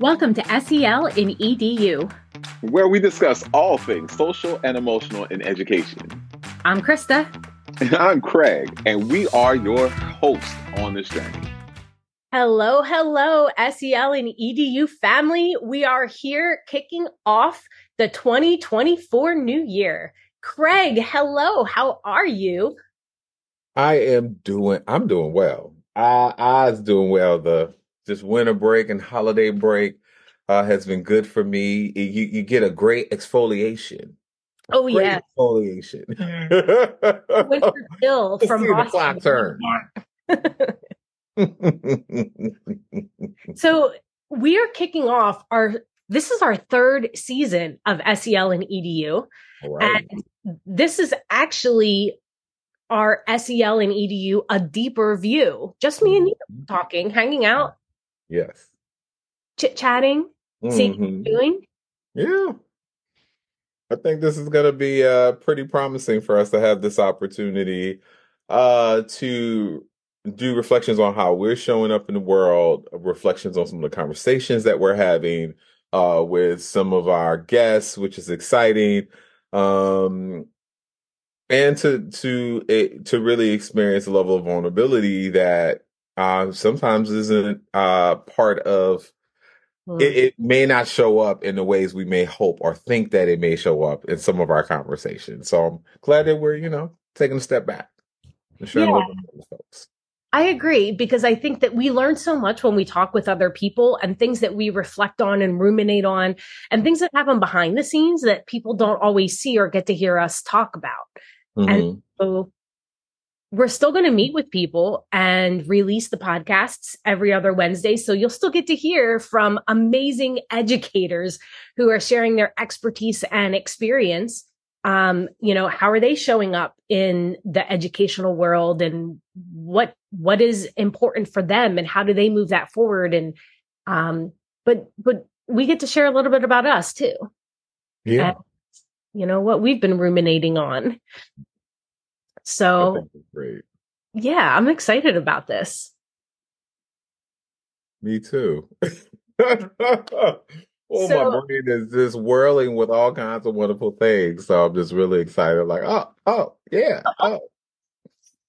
Welcome to SEL in EDU, where we discuss all things social and emotional in education. I'm Krista. And I'm Craig, and we are your hosts on this journey. Hello, hello, SEL and EDU family. We are here kicking off the 2024 new year. Craig, hello, how are you? I am doing, I'm doing well. I, I was doing well. The this winter break and holiday break uh, has been good for me. You you get a great exfoliation. Oh great yeah, exfoliation. winter chill from the clock turn. so we are kicking off our. This is our third season of SEL and EDU, right. and this is actually our SEL and EDU a deeper view. Just me and you mm-hmm. talking, hanging out, Yes. Chit chatting, mm-hmm. seeing what you're doing. Yeah. I think this is going to be uh, pretty promising for us to have this opportunity uh, to do reflections on how we're showing up in the world, reflections on some of the conversations that we're having uh, with some of our guests, which is exciting. Um, and to to it, to really experience a level of vulnerability that uh, sometimes isn't uh, part of hmm. it, it, may not show up in the ways we may hope or think that it may show up in some of our conversations. So I'm glad that we're, you know, taking a step back and sharing yeah. with folks. I agree because I think that we learn so much when we talk with other people and things that we reflect on and ruminate on and things that happen behind the scenes that people don't always see or get to hear us talk about. Mm-hmm. And so we're still going to meet with people and release the podcasts every other Wednesday. So you'll still get to hear from amazing educators who are sharing their expertise and experience. Um, you know, how are they showing up in the educational world and what, what is important for them and how do they move that forward? And, um, but, but we get to share a little bit about us too. Yeah. And, you know, what we've been ruminating on. So great. Yeah, I'm excited about this. Me too. oh, so, my brain is just whirling with all kinds of wonderful things. So I'm just really excited. Like, oh, oh, yeah, oh.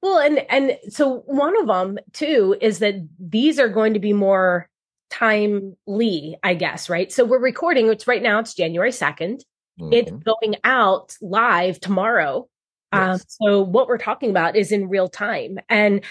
Well, and and so one of them too is that these are going to be more timely, I guess, right? So we're recording. It's right now. It's January 2nd mm-hmm. It's going out live tomorrow yes. Um, so what we're talking about is in real time. And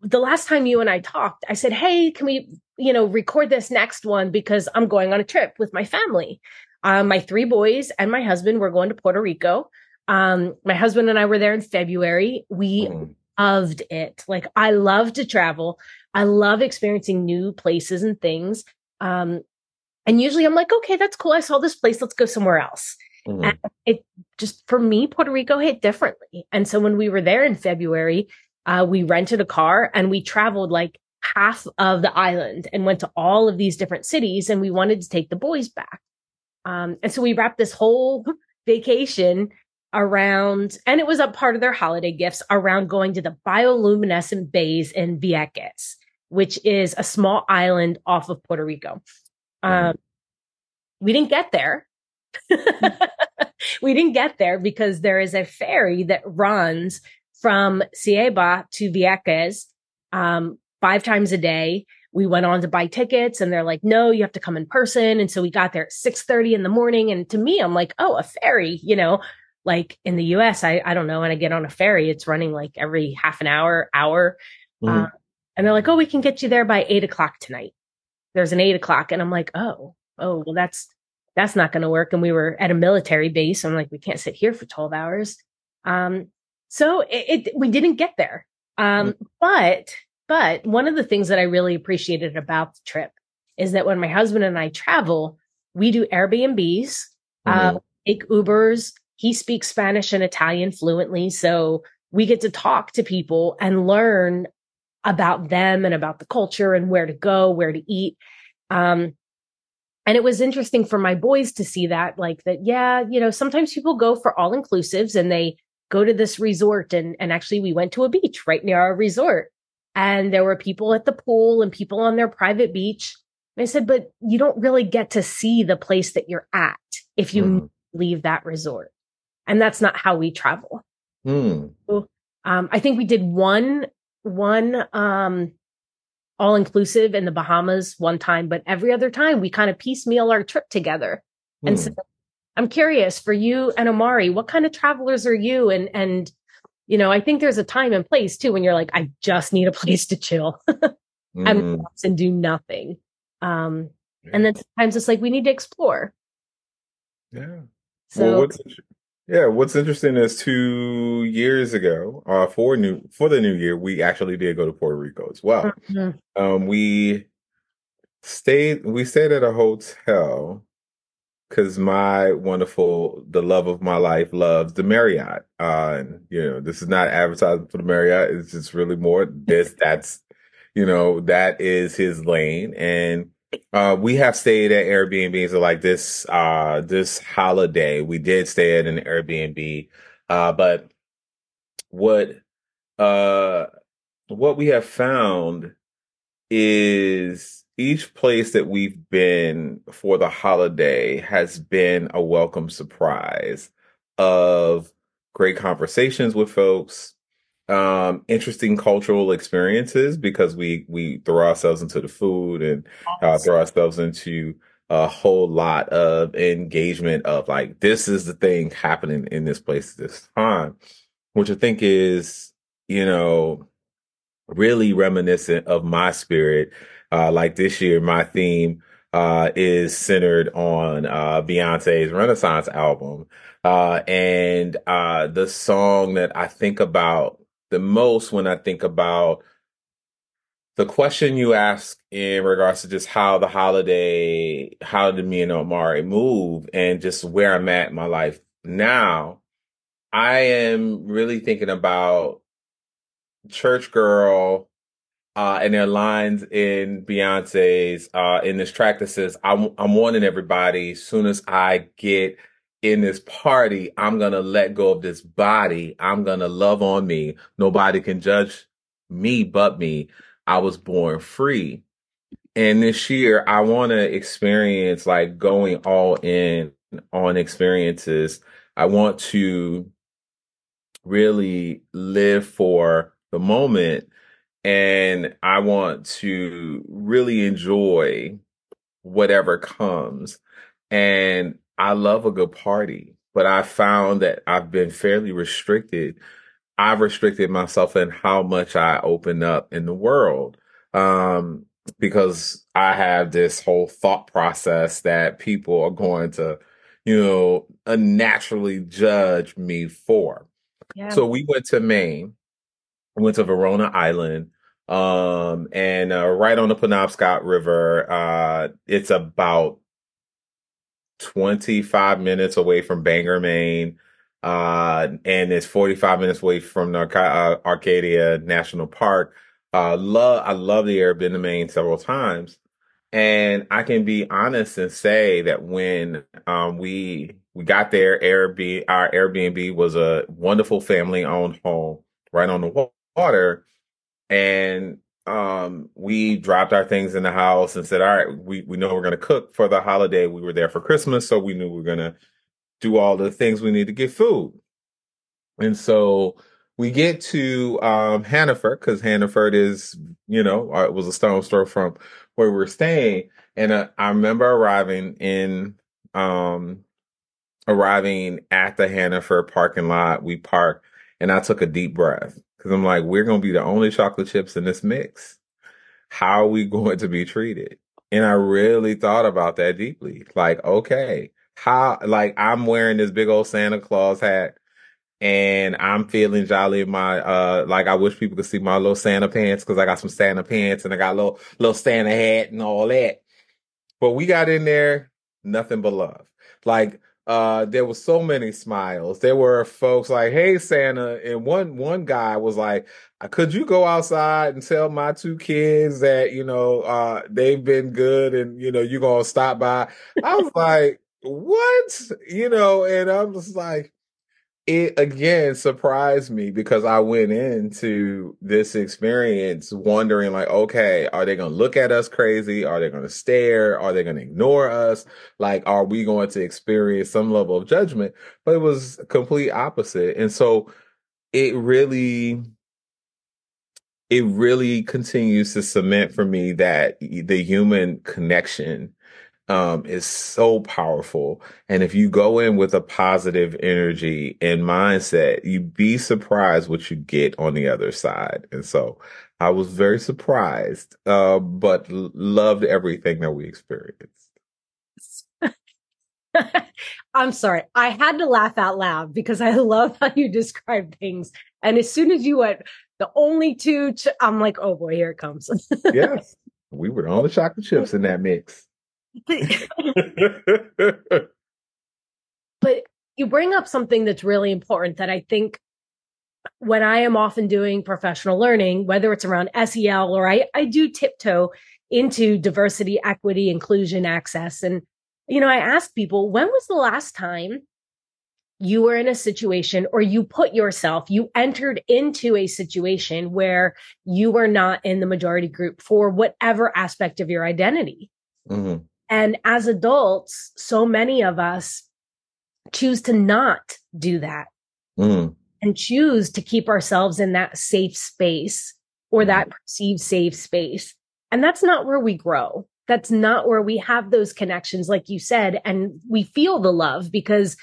the last time you and I talked, I said, Hey, can we, you know, record this next one because I'm going on a trip with my family. Um, my three boys and my husband were going to Puerto Rico. Um, my husband and I were there in February. We mm. loved it. Like I love to travel. I love experiencing new places and things. Um, and usually I'm like, okay, that's cool. I saw this place. Let's go somewhere else. Mm-hmm. And it just for me, Puerto Rico hit differently. And so when we were there in February, uh, we rented a car and we traveled like half of the island and went to all of these different cities and we wanted to take the boys back. Um, and so we wrapped this whole vacation around, and it was a part of their holiday gifts around going to the bioluminescent bays in Vieques, which is a small island off of Puerto Rico. Um, we didn't get there we didn't get there because there is a ferry that runs from Ceiba to Vieques um, five times a day. We went on to buy tickets and they're like, no, you have to come in person. And so we got there at 6 in the morning. And to me, I'm like, oh, a ferry, you know, like in the US, I, I don't know. When I get on a ferry, it's running like every half an hour, hour. Mm-hmm. Uh, and they're like, oh, we can get you there by eight o'clock tonight. There's an eight o'clock. And I'm like, oh, oh, well, that's, that's not going to work. And we were at a military base. So I'm like, we can't sit here for 12 hours. Um, so it, it, we didn't get there. Um, mm-hmm. but, but one of the things that I really appreciated about the trip is that when my husband and I travel, we do Airbnbs, uh, mm-hmm. uh, take Ubers. He speaks Spanish and Italian fluently. So we get to talk to people and learn about them and about the culture and where to go, where to eat. Um, and it was interesting for my boys to see that, like that, yeah, you know, sometimes people go for all inclusives and they go to this resort and, and actually we went to a beach right near our resort and there were people at the pool and people on their private beach. And I said, but you don't really get to see the place that you're at if you mm. leave that resort. And that's not how we travel. Mm. So, um, I think we did one, one, um, all inclusive in the Bahamas one time, but every other time we kind of piecemeal our trip together. Mm. And so I'm curious for you and Amari, what kind of travelers are you? And, and, you know, I think there's a time and place too when you're like, I just need a place to chill mm. and, and do nothing. Um, yeah. and then sometimes it's like, we need to explore. Yeah. So, well, what's, yeah, what's interesting is two years ago, uh, for new for the new year, we actually did go to Puerto Rico as well. Mm-hmm. Um, we stayed we stayed at a hotel because my wonderful, the love of my life loves the Marriott. Uh, and, you know, this is not advertising for the Marriott. It's just really more this, that's, you know, that is his lane. And, uh, we have stayed at Airbnbs so like this, uh, this holiday, we did stay at an Airbnb. Uh, but what, uh, what we have found is each place that we've been for the holiday has been a welcome surprise of great conversations with folks um interesting cultural experiences because we we throw ourselves into the food and uh, throw ourselves into a whole lot of engagement of like this is the thing happening in this place this time which i think is you know really reminiscent of my spirit uh, like this year, my theme uh, is centered on uh, Beyonce's Renaissance album. Uh, and uh, the song that I think about the most when I think about the question you ask in regards to just how the holiday, how did me and Omari move and just where I'm at in my life now, I am really thinking about church girl uh, and their lines in Beyonce's uh, in this track that says, "I'm I'm warning everybody. As soon as I get in this party, I'm gonna let go of this body. I'm gonna love on me. Nobody can judge me but me. I was born free." And this year, I want to experience like going all in on experiences. I want to really live for the moment and I want to really enjoy whatever comes. And I love a good party, but I found that I've been fairly restricted. I've restricted myself in how much I open up in the world. Um, because I have this whole thought process that people are going to, you know, unnaturally judge me for. Yeah. So we went to Maine, went to Verona Island, um, and uh, right on the Penobscot River. Uh, it's about 25 minutes away from Bangor, Maine. Uh, and it's 45 minutes away from uh, Arcadia National Park. Uh, love, I love the air, been to Maine several times. And I can be honest and say that when, um, we, we got there, Airbnb, our Airbnb was a wonderful family owned home right on the water and um, we dropped our things in the house and said, "All right, we we know we're going to cook for the holiday. We were there for Christmas, so we knew we were going to do all the things we need to get food." And so we get to um, Hannaford because Hannaford is, you know, uh, it was a stone's throw from where we were staying. And uh, I remember arriving in, um, arriving at the Hannaford parking lot. We parked, and I took a deep breath because I'm like, we're going to be the only chocolate chips in this mix. How are we going to be treated? And I really thought about that deeply. Like, okay, how, like, I'm wearing this big old Santa Claus hat and I'm feeling jolly in my, uh, like, I wish people could see my little Santa pants because I got some Santa pants and I got a little, little Santa hat and all that. But we got in there, nothing but love. Like, uh, there was so many smiles. There were folks like, "Hey, Santa," and one one guy was like, uh, "Could you go outside and tell my two kids that you know uh, they've been good and you know you're gonna stop by?" I was like, "What?" You know, and I'm just like, it again surprised me because I went into this experience wondering, like, okay, are they going to look at us crazy? Are they going to stare? Are they going to ignore us? Like, are we going to experience some level of judgment? But it was complete opposite. And so it really, it really continues to cement for me that the human connection um, is so powerful. And if you go in with a positive energy and mindset, you'd be surprised what you get on the other side. And so I was very surprised, uh, but loved everything that we experienced. I'm sorry. I had to laugh out loud because I love how you describe things. And as soon as you went, the only two, ch- I'm like, oh boy, here it comes. yes. We were on the chocolate chips in that mix. but you bring up something that's really important that I think when I am often doing professional learning, whether it's around SEL or I, I do tiptoe into diversity, equity, inclusion, access. And, you know, I ask people, when was the last time you were in a situation or you put yourself, you entered into a situation where you were not in the majority group for whatever aspect of your identity? Mm-hmm. And as adults, so many of us choose to not do that mm. and choose to keep ourselves in that safe space or that perceived safe space. And that's not where we grow. That's not where we have those connections, like you said, and we feel the love because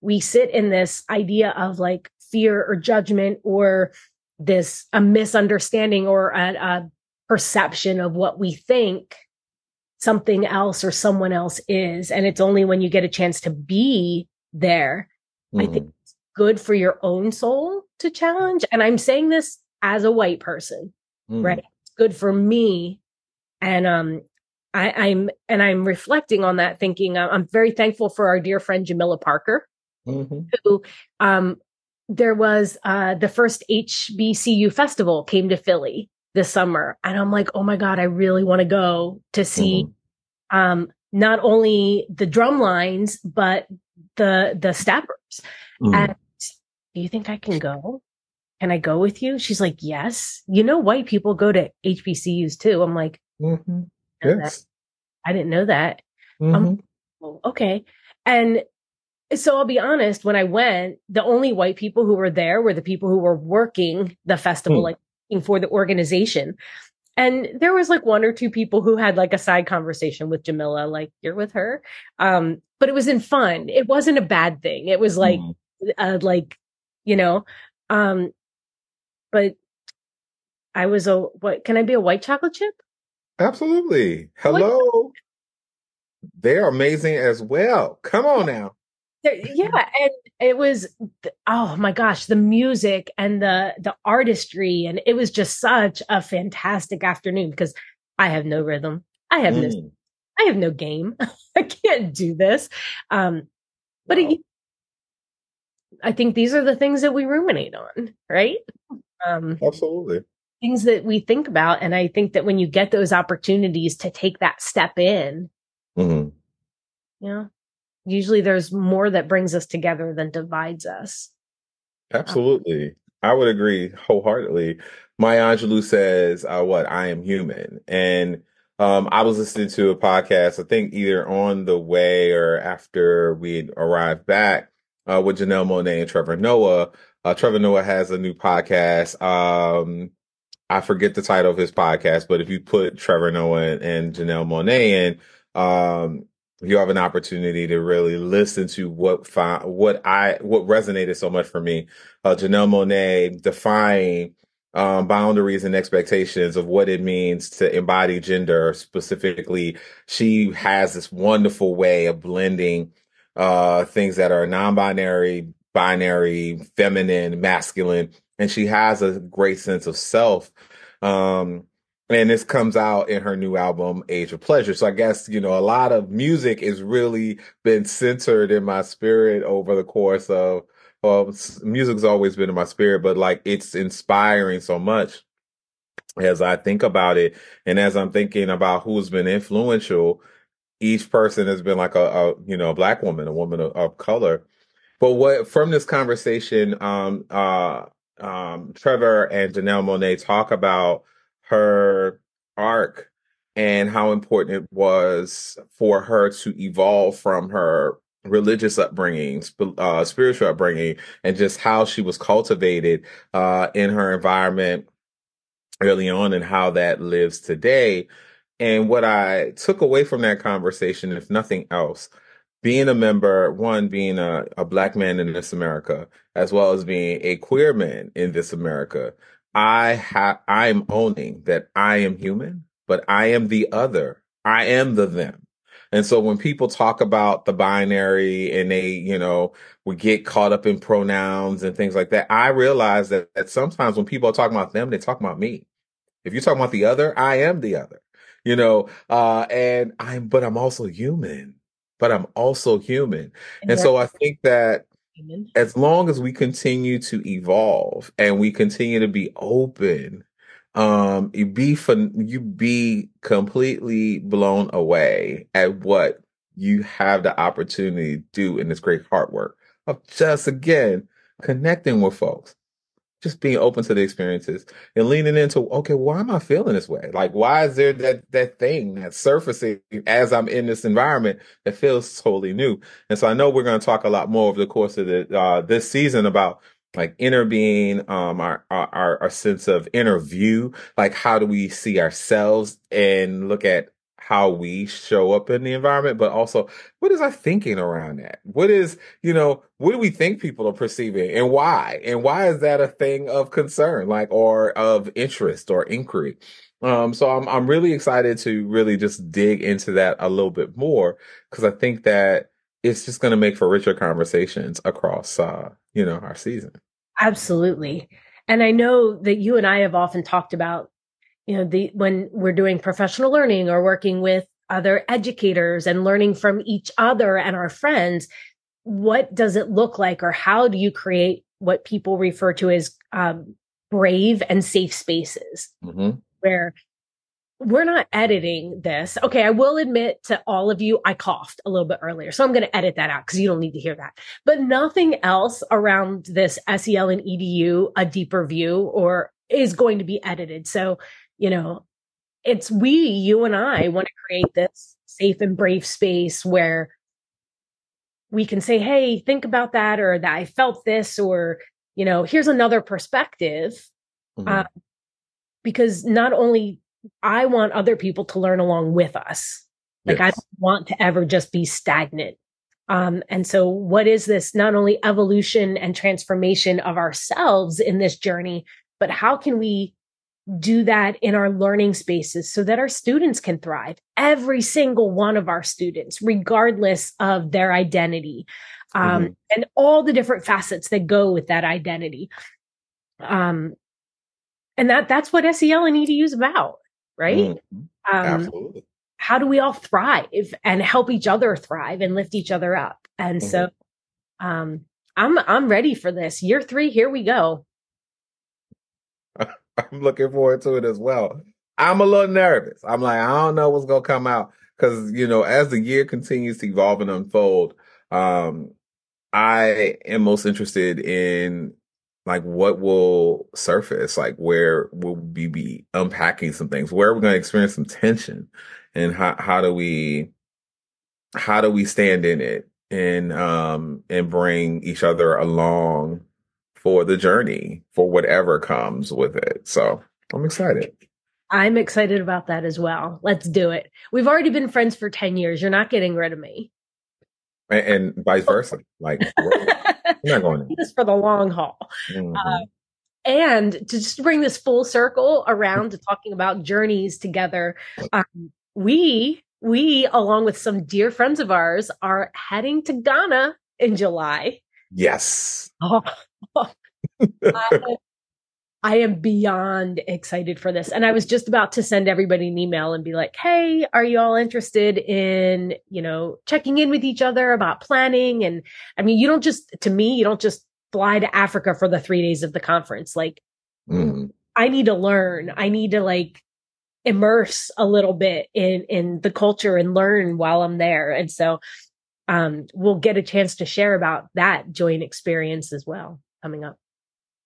we sit in this idea of like fear or judgment or this a misunderstanding or a, a perception of what we think something else or someone else is. And it's only when you get a chance to be there. Mm. I think mm-hmm. it's good for your own soul to challenge. And I'm saying this as a white person, mm. right? It's good for me. And, um, I, am and I'm reflecting on that, thinking uh, I'm very thankful for our dear friend Jamila Parker, mm-hmm. who um, there was uh, the first HBCU festival came to Philly, this summer. And I'm like, oh my God, I really want to go to see mm-hmm. um, not only the drum lines, but the the steppers. Mm-hmm. And do you think I can go? Can I go with you? She's like, yes. You know, white people go to HBCUs too. I'm like, mm-hmm. yes. I didn't know that. Um, okay. And so I'll be honest, when I went, the only white people who were there were the people who were working the festival, mm. like for the organization. And there was like one or two people who had like a side conversation with Jamila, like you're with her. Um, but it was in fun. It wasn't a bad thing. It was like, mm. uh, like, you know, um, but I was a, what, can I be a white chocolate chip? Absolutely. Hello. They're amazing as well. Come on now yeah and it was oh my gosh the music and the the artistry and it was just such a fantastic afternoon because i have no rhythm i have mm. no i have no game i can't do this um but wow. it, i think these are the things that we ruminate on right um absolutely things that we think about and i think that when you get those opportunities to take that step in mm-hmm. you know usually there's more that brings us together than divides us. Absolutely. I would agree wholeheartedly. Maya Angelou says, uh, what, I am human. And um, I was listening to a podcast, I think either on the way or after we arrived back uh, with Janelle Monáe and Trevor Noah. Uh, Trevor Noah has a new podcast. Um, I forget the title of his podcast, but if you put Trevor Noah and, and Janelle Monáe in, um, you have an opportunity to really listen to what fi- what I what resonated so much for me. Uh, Janelle Monáe defying um, boundaries and expectations of what it means to embody gender. Specifically, she has this wonderful way of blending uh, things that are non-binary, binary, feminine, masculine, and she has a great sense of self. Um, and this comes out in her new album age of pleasure. So i guess you know a lot of music has really been centered in my spirit over the course of well music's always been in my spirit but like it's inspiring so much as i think about it. And as i'm thinking about who's been influential each person has been like a, a you know a black woman a woman of, of color. But what from this conversation, um, uh, um, Trevor and Janelle Monáe talk about her arc and how important it was for her to evolve from her religious upbringing, uh, spiritual upbringing, and just how she was cultivated uh, in her environment early on and how that lives today. And what I took away from that conversation, if nothing else, being a member, one, being a, a black man in this America, as well as being a queer man in this America, I have I'm owning that I am human, but I am the other. I am the them. And so when people talk about the binary and they, you know, we get caught up in pronouns and things like that, I realize that, that sometimes when people are talking about them, they talk about me. If you're talking about the other, I am the other, you know, uh, and I'm, but I'm also human, but I'm also human. And, and so I think that as long as we continue to evolve and we continue to be open um you be for you be completely blown away at what you have the opportunity to do in this great hard work of just again connecting with folks just being open to the experiences and leaning into okay why am i feeling this way? Like why is there that that thing that's surfacing as i'm in this environment that feels totally new? And so i know we're going to talk a lot more over the course of the uh, this season about like inner being, um, our, our, our sense of inner view, like how do we see ourselves and look at how we show up in the environment, but also what is our thinking around that? What is, you know, what do we think people are perceiving and why? And why is that a thing of concern, like, or of interest or inquiry? Um, so I'm, I'm really excited to really just dig into that a little bit more because I think that it's just going to make for richer conversations across, uh, you know, our season. Absolutely. And I know that you and I have often talked about, you know, the, when we're doing professional learning or working with other educators and learning from each other and our friends, what does it look like or how do you create what people refer to as um, brave and safe spaces mm-hmm. where we're not editing this. Okay, I will admit to all of you, I coughed a little bit earlier. So I'm going to edit that out because you don't need to hear that. But nothing else around this SEL and EDU, a deeper view, or is going to be edited. So, you know, it's we, you and I want to create this safe and brave space where we can say, Hey, think about that, or that I felt this, or, you know, here's another perspective. Mm-hmm. Uh, because not only I want other people to learn along with us. Like yes. I don't want to ever just be stagnant. Um, and so what is this not only evolution and transformation of ourselves in this journey, but how can we do that in our learning spaces so that our students can thrive? Every single one of our students, regardless of their identity, um, mm-hmm. and all the different facets that go with that identity. Um, and that that's what SEL and EDU is about right? Mm-hmm. Um, Absolutely. How do we all thrive and help each other thrive and lift each other up? And mm-hmm. so, um, I'm I'm ready for this. Year three, here we go. I'm looking forward to it as well. I'm a little nervous. I'm like, I don't know what's gonna come out because you know, as the year continues to evolve and unfold, um, I am most interested in like what will surface like where will we be unpacking some things where are we to experience some tension and how, how do we how do we stand in it and um and bring each other along for the journey for whatever comes with it. So i'm excited. I'm excited about that as well. Let's do it. We've already been friends for 10 years. You're not getting rid of me. And, and vice versa. Like not going this for the long haul. Mm-hmm. Uh, and to just bring this full circle around to talking about journeys together, um, we we along with some dear friends of ours are heading to Ghana in July. Yes. Oh, oh. I am beyond excited for this. And I was just about to send everybody an email and be like, Hey, are you all interested in, you know, checking in with each other about planning? And I mean, you don't just, to me, you don't just fly to Africa for the three days of the conference. Like, mm. I need to learn. I need to like immerse a little bit in, in the culture and learn while I'm there. And so um, we'll get a chance to share about that joint experience as well coming up.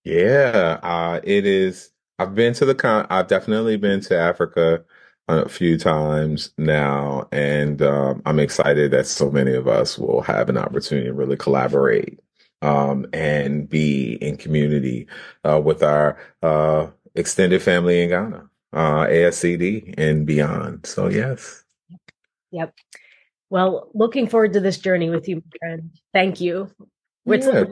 Yeah, uh, it is. I've been to the con. I've definitely been to Africa a few times now, and um, I'm excited that so many of us will have an opportunity to really collaborate um, and be in community uh, with our uh, extended family in Ghana, uh, ASCD, and beyond. So yes. Yep. Well, looking forward to this journey with you, friend. Thank you. It's yeah.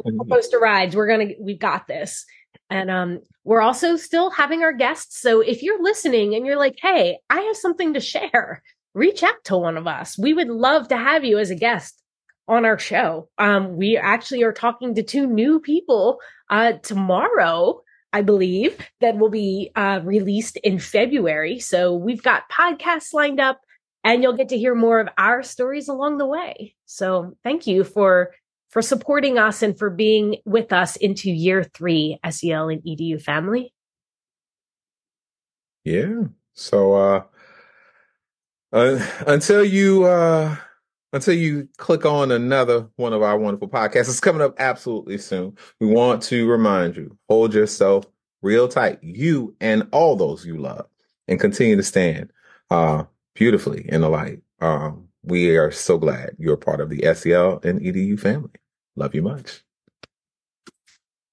to rides. We're gonna, we've got this. And um, we're also still having our guests. So if you're listening and you're like, hey, I have something to share, reach out to one of us. We would love to have you as a guest on our show. Um, we actually are talking to two new people uh, tomorrow, I believe, that will be uh, released in February. So we've got podcasts lined up and you'll get to hear more of our stories along the way. So thank you for for supporting us and for being with us into year three SEL and EDU family. Yeah. So uh, uh until you uh until you click on another one of our wonderful podcasts, it's coming up absolutely soon. We want to remind you, hold yourself real tight, you and all those you love, and continue to stand uh beautifully in the light. Um, we are so glad you're part of the SEL and EDU family. Love you much.